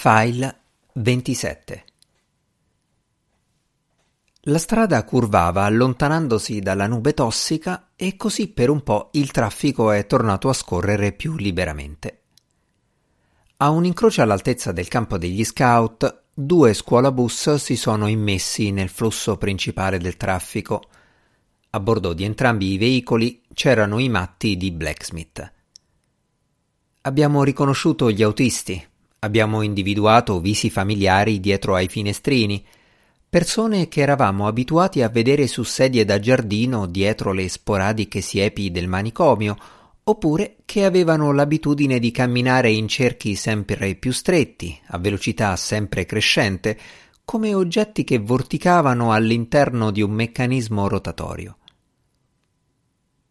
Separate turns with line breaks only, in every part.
File 27 La strada curvava allontanandosi dalla nube tossica e così per un po' il traffico è tornato a scorrere più liberamente. A un incrocio all'altezza del campo degli scout, due scuolabus si sono immessi nel flusso principale del traffico. A bordo di entrambi i veicoli c'erano i matti di Blacksmith. Abbiamo riconosciuto gli autisti, abbiamo individuato visi familiari dietro ai finestrini, persone che eravamo abituati a vedere su sedie da giardino dietro le sporadiche siepi del manicomio, oppure che avevano l'abitudine di camminare in cerchi sempre più stretti, a velocità sempre crescente, come oggetti che vorticavano all'interno di un meccanismo rotatorio.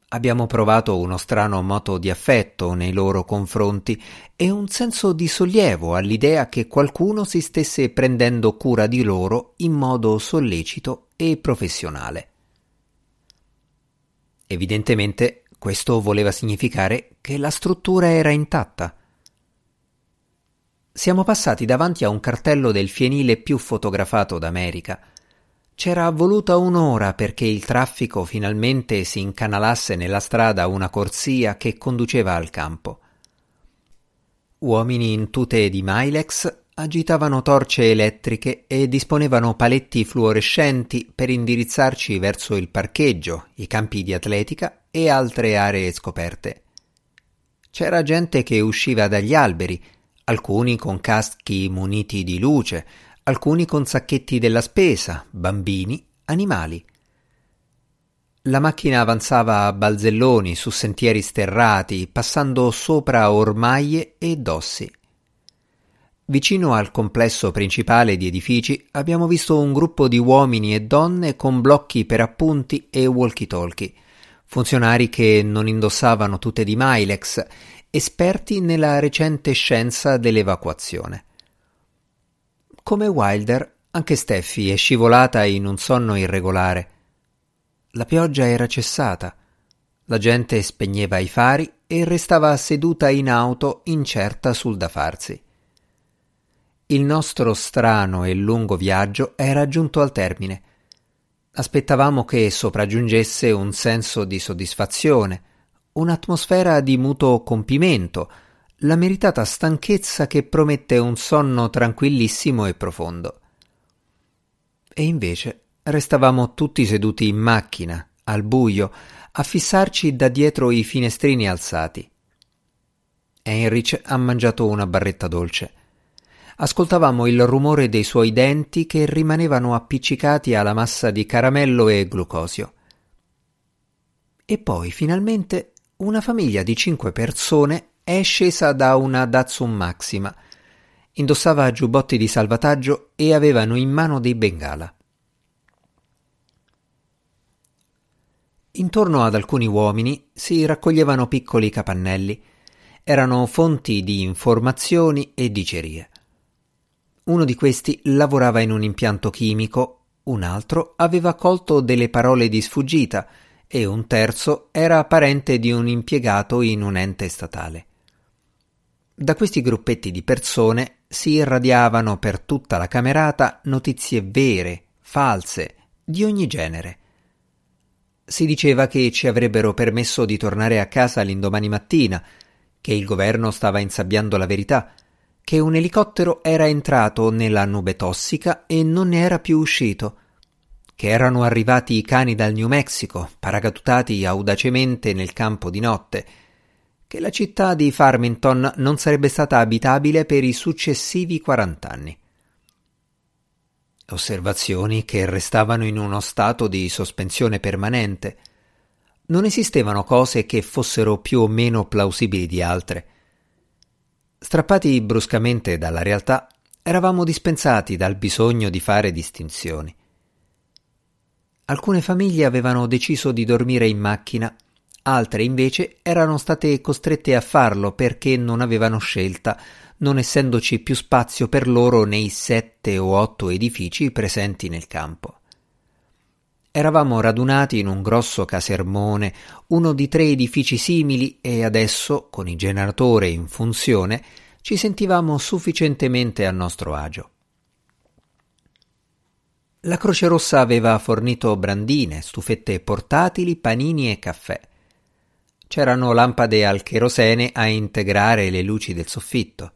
Abbiamo provato uno strano moto di affetto nei loro confronti e un senso di sollievo all'idea che qualcuno si stesse prendendo cura di loro in modo sollecito e professionale. Evidentemente questo voleva significare che la struttura era intatta. Siamo passati davanti a un cartello del fienile più fotografato d'America. C'era voluta un'ora perché il traffico finalmente si incanalasse nella strada una corsia che conduceva al campo. Uomini in tute di Milex agitavano torce elettriche e disponevano paletti fluorescenti per indirizzarci verso il parcheggio, i campi di atletica e altre aree scoperte. C'era gente che usciva dagli alberi, alcuni con caschi muniti di luce, alcuni con sacchetti della spesa, bambini, animali. La macchina avanzava a balzelloni su sentieri sterrati, passando sopra ormaglie e dossi. Vicino al complesso principale di edifici abbiamo visto un gruppo di uomini e donne con blocchi per appunti e walkie-talkie, funzionari che non indossavano tute di Milex, esperti nella recente scienza dell'evacuazione. Come Wilder, anche Steffi è scivolata in un sonno irregolare. La pioggia era cessata. La gente spegneva i fari e restava seduta in auto incerta sul da farsi. Il nostro strano e lungo viaggio era giunto al termine. Aspettavamo che sopraggiungesse un senso di soddisfazione, un'atmosfera di mutuo compimento, la meritata stanchezza che promette un sonno tranquillissimo e profondo. E invece restavamo tutti seduti in macchina, al buio, a fissarci da dietro i finestrini alzati. Heinrich ha mangiato una barretta dolce ascoltavamo il rumore dei suoi denti che rimanevano appiccicati alla massa di caramello e glucosio. E poi, finalmente, una famiglia di cinque persone è scesa da una Datsun Maxima. Indossava giubbotti di salvataggio e avevano in mano dei bengala. Intorno ad alcuni uomini si raccoglievano piccoli capannelli. Erano fonti di informazioni e dicerie. Uno di questi lavorava in un impianto chimico, un altro aveva colto delle parole di sfuggita e un terzo era parente di un impiegato in un ente statale. Da questi gruppetti di persone si irradiavano per tutta la camerata notizie vere, false, di ogni genere. Si diceva che ci avrebbero permesso di tornare a casa l'indomani mattina, che il governo stava insabbiando la verità, che un elicottero era entrato nella nube tossica e non ne era più uscito, che erano arrivati i cani dal New Mexico, paracadutati audacemente nel campo di notte, che la città di Farmington non sarebbe stata abitabile per i successivi quarant'anni. Osservazioni che restavano in uno stato di sospensione permanente. Non esistevano cose che fossero più o meno plausibili di altre. Strappati bruscamente dalla realtà, eravamo dispensati dal bisogno di fare distinzioni. Alcune famiglie avevano deciso di dormire in macchina, altre invece erano state costrette a farlo perché non avevano scelta, non essendoci più spazio per loro nei sette o otto edifici presenti nel campo. Eravamo radunati in un grosso casermone, uno di tre edifici simili, e adesso, con il generatore in funzione, ci sentivamo sufficientemente a nostro agio. La Croce Rossa aveva fornito brandine, stufette portatili, panini e caffè. C'erano lampade al cherosene a integrare le luci del soffitto.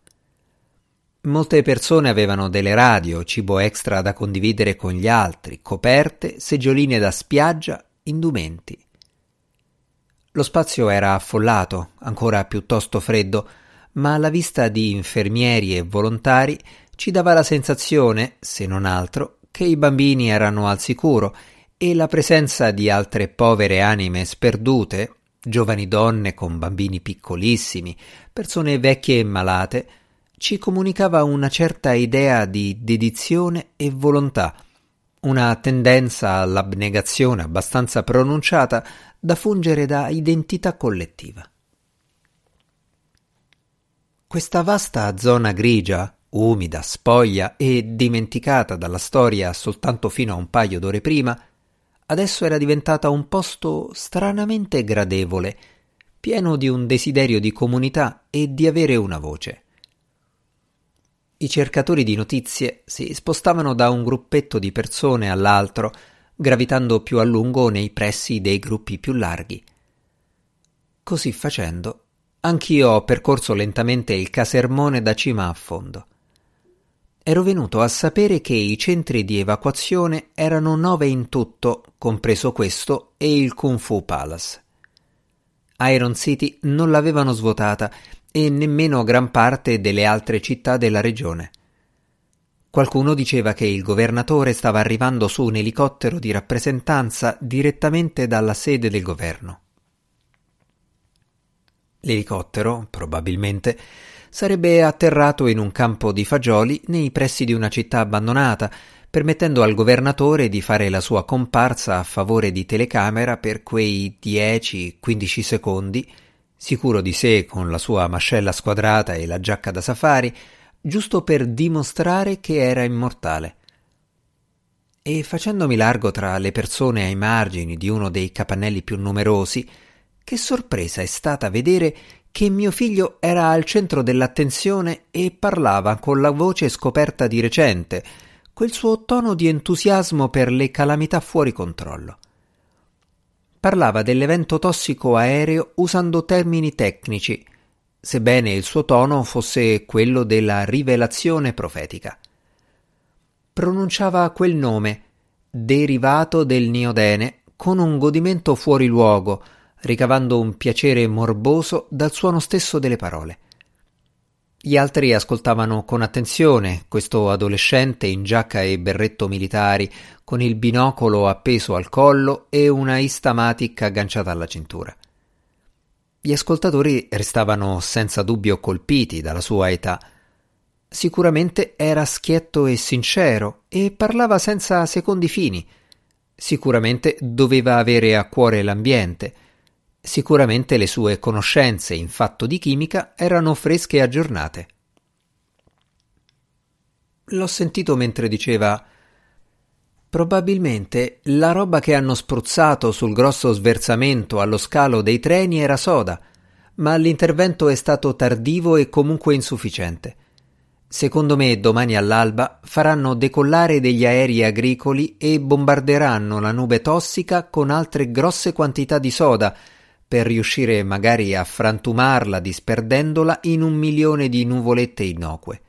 Molte persone avevano delle radio, cibo extra da condividere con gli altri, coperte, seggioline da spiaggia, indumenti. Lo spazio era affollato, ancora piuttosto freddo, ma la vista di infermieri e volontari ci dava la sensazione, se non altro, che i bambini erano al sicuro e la presenza di altre povere anime sperdute, giovani donne con bambini piccolissimi, persone vecchie e malate, ci comunicava una certa idea di dedizione e volontà, una tendenza all'abnegazione abbastanza pronunciata da fungere da identità collettiva. Questa vasta zona grigia, umida, spoglia e dimenticata dalla storia soltanto fino a un paio d'ore prima, adesso era diventata un posto stranamente gradevole, pieno di un desiderio di comunità e di avere una voce. I cercatori di notizie si spostavano da un gruppetto di persone all'altro, gravitando più a lungo nei pressi dei gruppi più larghi. Così facendo, anch'io ho percorso lentamente il casermone da cima a fondo ero venuto a sapere che i centri di evacuazione erano nove in tutto, compreso questo e il Kung Fu Palace. Iron City non l'avevano svuotata e nemmeno gran parte delle altre città della regione. Qualcuno diceva che il governatore stava arrivando su un elicottero di rappresentanza direttamente dalla sede del governo. L'elicottero, probabilmente, sarebbe atterrato in un campo di fagioli nei pressi di una città abbandonata, permettendo al governatore di fare la sua comparsa a favore di telecamera per quei 10-15 secondi, sicuro di sé con la sua mascella squadrata e la giacca da safari, giusto per dimostrare che era immortale. E facendomi largo tra le persone ai margini di uno dei capannelli più numerosi, che sorpresa è stata vedere che mio figlio era al centro dell'attenzione e parlava con la voce scoperta di recente, quel suo tono di entusiasmo per le calamità fuori controllo. Parlava dell'evento tossico aereo usando termini tecnici, sebbene il suo tono fosse quello della rivelazione profetica. Pronunciava quel nome, derivato del Niodene, con un godimento fuori luogo, ricavando un piacere morboso dal suono stesso delle parole. Gli altri ascoltavano con attenzione questo adolescente in giacca e berretto militari, con il binocolo appeso al collo e una istamatic agganciata alla cintura. Gli ascoltatori restavano senza dubbio colpiti dalla sua età. Sicuramente era schietto e sincero e parlava senza secondi fini. Sicuramente doveva avere a cuore l'ambiente Sicuramente le sue conoscenze in fatto di chimica erano fresche e aggiornate. L'ho sentito mentre diceva Probabilmente la roba che hanno spruzzato sul grosso sversamento allo scalo dei treni era soda, ma l'intervento è stato tardivo e comunque insufficiente. Secondo me domani all'alba faranno decollare degli aerei agricoli e bombarderanno la nube tossica con altre grosse quantità di soda per riuscire magari a frantumarla disperdendola in un milione di nuvolette innocue.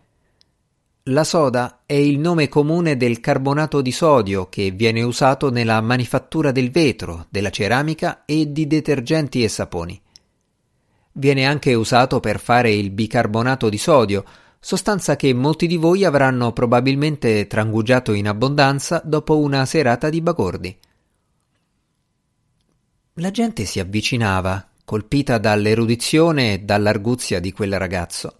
La soda è il nome comune del carbonato di sodio che viene usato nella manifattura del vetro, della ceramica e di detergenti e saponi. Viene anche usato per fare il bicarbonato di sodio, sostanza che molti di voi avranno probabilmente trangugiato in abbondanza dopo una serata di bagordi. La gente si avvicinava, colpita dall'erudizione e dall'arguzia di quel ragazzo.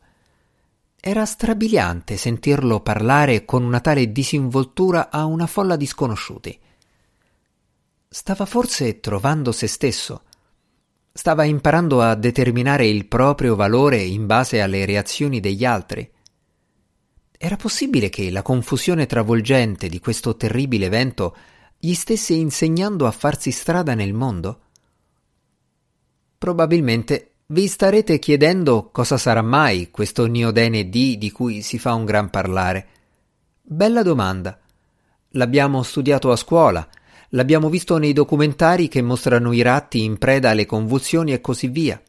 Era strabiliante sentirlo parlare con una tale disinvoltura a una folla di sconosciuti. Stava forse trovando se stesso. Stava imparando a determinare il proprio valore in base alle reazioni degli altri. Era possibile che la confusione travolgente di questo terribile evento gli stesse insegnando a farsi strada nel mondo? Probabilmente Vi starete chiedendo cosa sarà mai questo Niodene D di cui si fa un gran parlare. Bella domanda. L'abbiamo studiato a scuola, l'abbiamo visto nei documentari che mostrano i ratti in preda alle convulsioni e così via.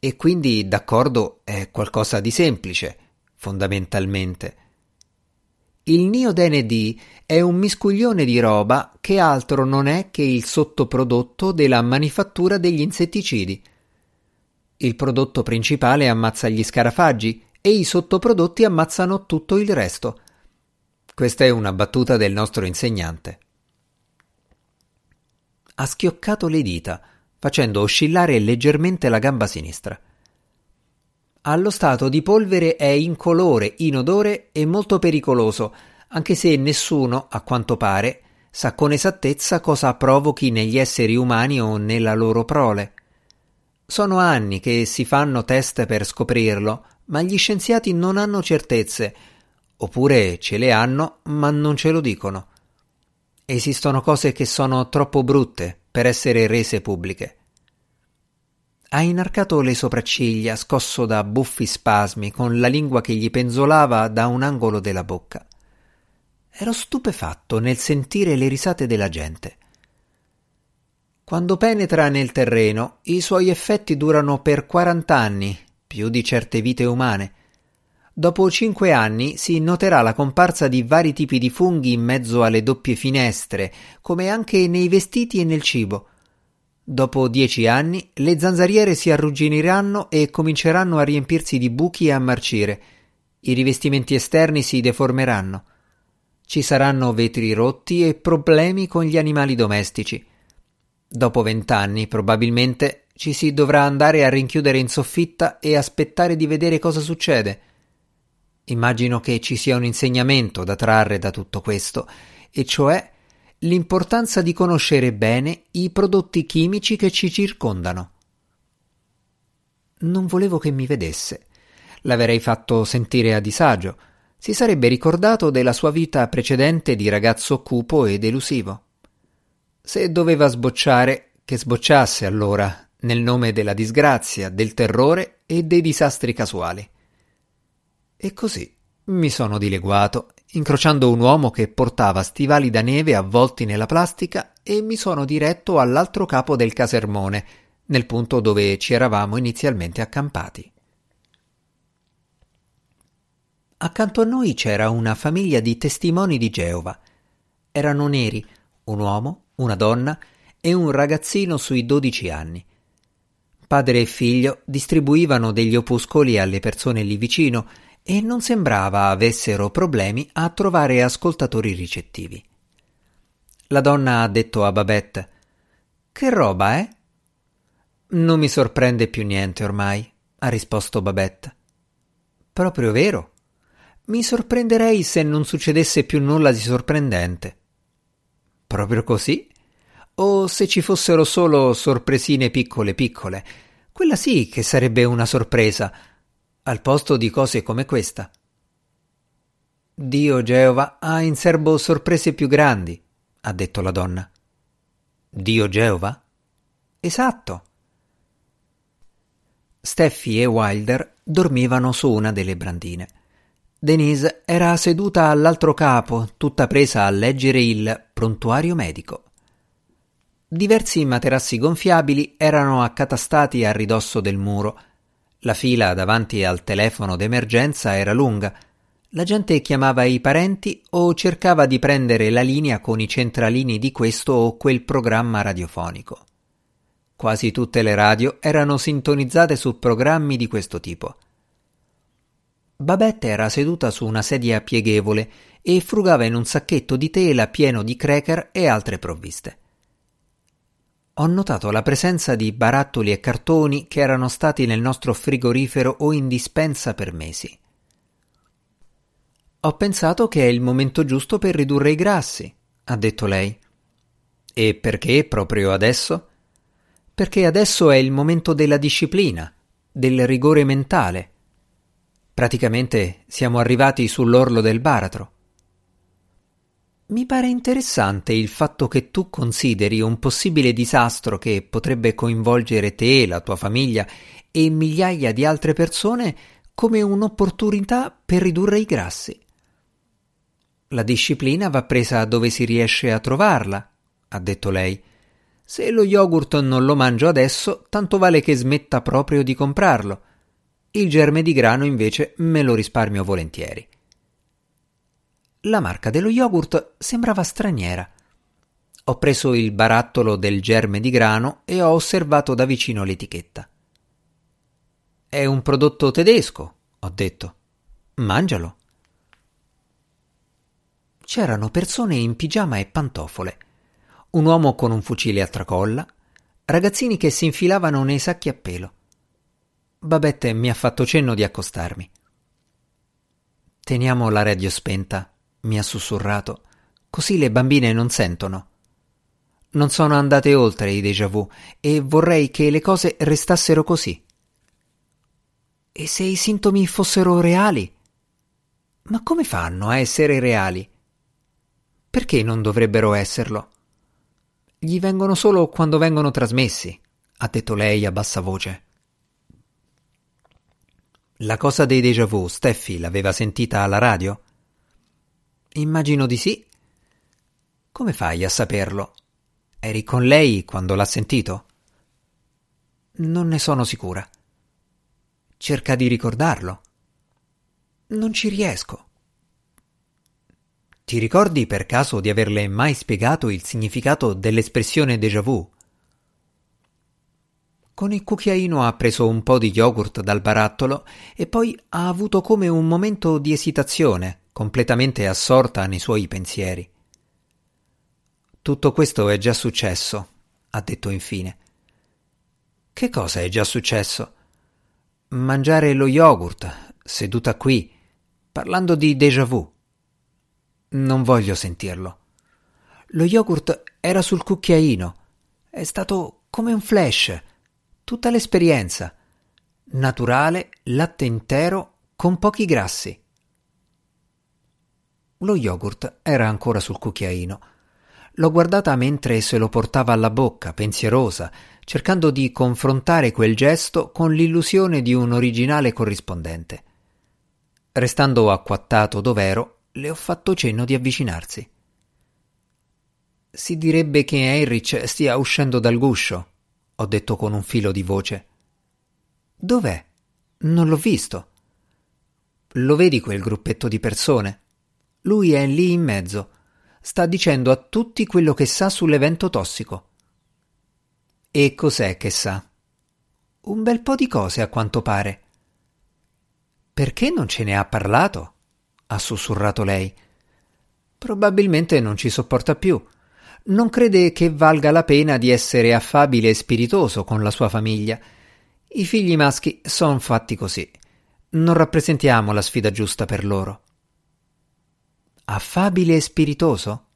E quindi, d'accordo, è qualcosa di semplice, fondamentalmente. Il Niodene D è un miscuglione di roba che altro non è che il sottoprodotto della manifattura degli insetticidi. Il prodotto principale ammazza gli scarafaggi e i sottoprodotti ammazzano tutto il resto. Questa è una battuta del nostro insegnante. Ha schioccato le dita, facendo oscillare leggermente la gamba sinistra. Allo stato di polvere è incolore, inodore e molto pericoloso, anche se nessuno, a quanto pare, sa con esattezza cosa provochi negli esseri umani o nella loro prole. Sono anni che si fanno test per scoprirlo, ma gli scienziati non hanno certezze, oppure ce le hanno, ma non ce lo dicono. Esistono cose che sono troppo brutte per essere rese pubbliche. Ha inarcato le sopracciglia, scosso da buffi spasmi, con la lingua che gli penzolava da un angolo della bocca. Ero stupefatto nel sentire le risate della gente. Quando penetra nel terreno, i suoi effetti durano per 40 anni, più di certe vite umane. Dopo cinque anni si noterà la comparsa di vari tipi di funghi in mezzo alle doppie finestre, come anche nei vestiti e nel cibo. Dopo dieci anni le zanzariere si arrugginiranno e cominceranno a riempirsi di buchi e a marcire. I rivestimenti esterni si deformeranno. Ci saranno vetri rotti e problemi con gli animali domestici. Dopo vent'anni, probabilmente, ci si dovrà andare a rinchiudere in soffitta e aspettare di vedere cosa succede. Immagino che ci sia un insegnamento da trarre da tutto questo, e cioè l'importanza di conoscere bene i prodotti chimici che ci circondano. Non volevo che mi vedesse. L'avrei fatto sentire a disagio. Si sarebbe ricordato della sua vita precedente di ragazzo cupo e delusivo. Se doveva sbocciare, che sbocciasse allora, nel nome della disgrazia, del terrore e dei disastri casuali. E così mi sono dileguato, incrociando un uomo che portava stivali da neve avvolti nella plastica e mi sono diretto all'altro capo del casermone, nel punto dove ci eravamo inizialmente accampati. Accanto a noi c'era una famiglia di testimoni di Geova. Erano neri, un uomo, una donna e un ragazzino sui dodici anni. Padre e figlio distribuivano degli opuscoli alle persone lì vicino e non sembrava avessero problemi a trovare ascoltatori ricettivi. La donna ha detto a Babette Che roba, eh? Non mi sorprende più niente ormai, ha risposto Babette. Proprio vero. Mi sorprenderei se non succedesse più nulla di sorprendente. Proprio così? O se ci fossero solo sorpresine piccole piccole? Quella sì che sarebbe una sorpresa, al posto di cose come questa. Dio Geova ha in serbo sorprese più grandi, ha detto la donna. Dio Geova? Esatto. Steffi e Wilder dormivano su una delle brandine. Denise era seduta all'altro capo, tutta presa a leggere il prontuario medico. Diversi materassi gonfiabili erano accatastati a ridosso del muro. La fila davanti al telefono d'emergenza era lunga. La gente chiamava i parenti o cercava di prendere la linea con i centralini di questo o quel programma radiofonico. Quasi tutte le radio erano sintonizzate su programmi di questo tipo. Babette era seduta su una sedia pieghevole e frugava in un sacchetto di tela pieno di cracker e altre provviste. Ho notato la presenza di barattoli e cartoni che erano stati nel nostro frigorifero o in dispensa per mesi. Ho pensato che è il momento giusto per ridurre i grassi, ha detto lei. E perché proprio adesso? Perché adesso è il momento della disciplina, del rigore mentale, Praticamente siamo arrivati sull'orlo del baratro. Mi pare interessante il fatto che tu consideri un possibile disastro che potrebbe coinvolgere te, la tua famiglia e migliaia di altre persone come un'opportunità per ridurre i grassi. La disciplina va presa dove si riesce a trovarla, ha detto lei. Se lo yogurt non lo mangio adesso, tanto vale che smetta proprio di comprarlo. Il germe di grano invece me lo risparmio volentieri. La marca dello yogurt sembrava straniera. Ho preso il barattolo del germe di grano e ho osservato da vicino l'etichetta. È un prodotto tedesco, ho detto. Mangialo. C'erano persone in pigiama e pantofole, un uomo con un fucile a tracolla, ragazzini che si infilavano nei sacchi a pelo. Babette mi ha fatto cenno di accostarmi. Teniamo la radio spenta, mi ha sussurrato, così le bambine non sentono. Non sono andate oltre i déjà vu e vorrei che le cose restassero così. E se i sintomi fossero reali? Ma come fanno a essere reali? Perché non dovrebbero esserlo? Gli vengono solo quando vengono trasmessi, ha detto lei a bassa voce. La cosa dei déjà vu, Steffi l'aveva sentita alla radio? Immagino di sì. Come fai a saperlo? Eri con lei quando l'ha sentito? Non ne sono sicura. Cerca di ricordarlo. Non ci riesco. Ti ricordi per caso di averle mai spiegato il significato dell'espressione déjà vu? Con il cucchiaino ha preso un po' di yogurt dal barattolo e poi ha avuto come un momento di esitazione, completamente assorta nei suoi pensieri. Tutto questo è già successo, ha detto infine. Che cosa è già successo? mangiare lo yogurt, seduta qui, parlando di déjà vu. Non voglio sentirlo. Lo yogurt era sul cucchiaino. È stato come un flash. Tutta l'esperienza. Naturale, latte intero, con pochi grassi. Lo yogurt era ancora sul cucchiaino. L'ho guardata mentre se lo portava alla bocca, pensierosa, cercando di confrontare quel gesto con l'illusione di un originale corrispondente. Restando acquattato dov'ero, le ho fatto cenno di avvicinarsi. Si direbbe che Heinrich stia uscendo dal guscio, ho detto con un filo di voce. Dov'è? Non l'ho visto. Lo vedi quel gruppetto di persone? Lui è lì in mezzo. Sta dicendo a tutti quello che sa sull'evento tossico. E cos'è che sa? Un bel po' di cose, a quanto pare. Perché non ce ne ha parlato? ha sussurrato lei. Probabilmente non ci sopporta più. Non crede che valga la pena di essere affabile e spiritoso con la sua famiglia. I figli maschi sono fatti così. Non rappresentiamo la sfida giusta per loro. Affabile e spiritoso?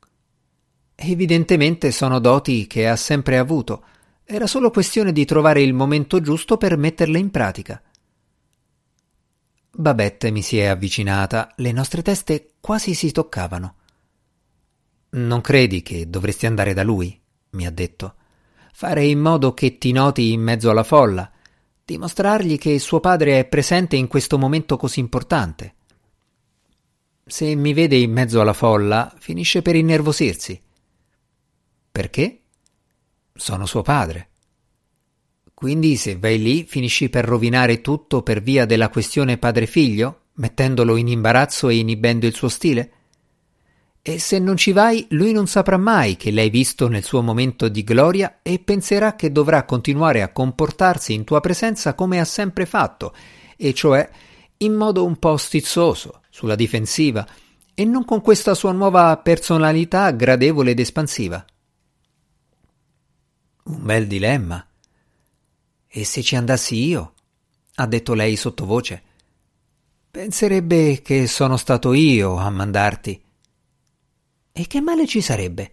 Evidentemente sono doti che ha sempre avuto era solo questione di trovare il momento giusto per metterle in pratica. Babette mi si è avvicinata, le nostre teste quasi si toccavano. Non credi che dovresti andare da lui? mi ha detto. Fare in modo che ti noti in mezzo alla folla, dimostrargli che suo padre è presente in questo momento così importante. Se mi vede in mezzo alla folla, finisce per innervosirsi. Perché? Sono suo padre. Quindi se vai lì finisci per rovinare tutto per via della questione padre-figlio, mettendolo in imbarazzo e inibendo il suo stile? E se non ci vai, lui non saprà mai che l'hai visto nel suo momento di gloria e penserà che dovrà continuare a comportarsi in tua presenza come ha sempre fatto, e cioè in modo un po' stizzoso, sulla difensiva, e non con questa sua nuova personalità gradevole ed espansiva. Un bel dilemma. E se ci andassi io? ha detto lei sottovoce. Penserebbe che sono stato io a mandarti. E che male ci sarebbe?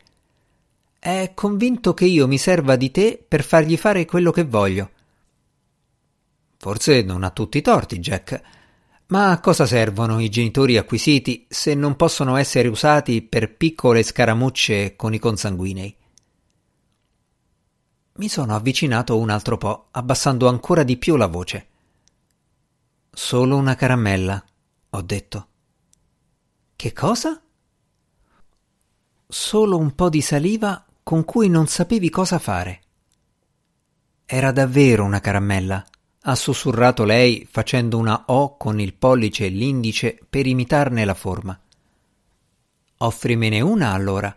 È convinto che io mi serva di te per fargli fare quello che voglio. Forse non ha tutti i torti, Jack. Ma a cosa servono i genitori acquisiti se non possono essere usati per piccole scaramucce con i consanguinei? Mi sono avvicinato un altro po', abbassando ancora di più la voce. Solo una caramella, ho detto. Che cosa? Solo un po' di saliva con cui non sapevi cosa fare. Era davvero una caramella, ha sussurrato lei facendo una O con il pollice e l'indice per imitarne la forma. Offrimene una allora.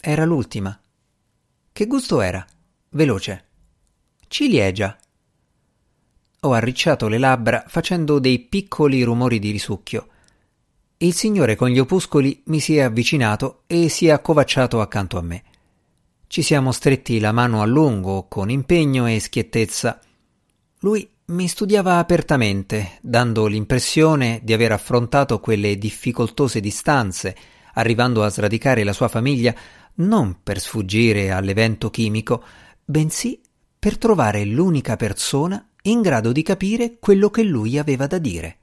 Era l'ultima. Che gusto era? Veloce. Ciliegia. Ho arricciato le labbra facendo dei piccoli rumori di risucchio. Il signore con gli opuscoli mi si è avvicinato e si è accovacciato accanto a me. Ci siamo stretti la mano a lungo, con impegno e schiettezza. Lui mi studiava apertamente, dando l'impressione di aver affrontato quelle difficoltose distanze, arrivando a sradicare la sua famiglia non per sfuggire all'evento chimico, bensì per trovare l'unica persona in grado di capire quello che lui aveva da dire.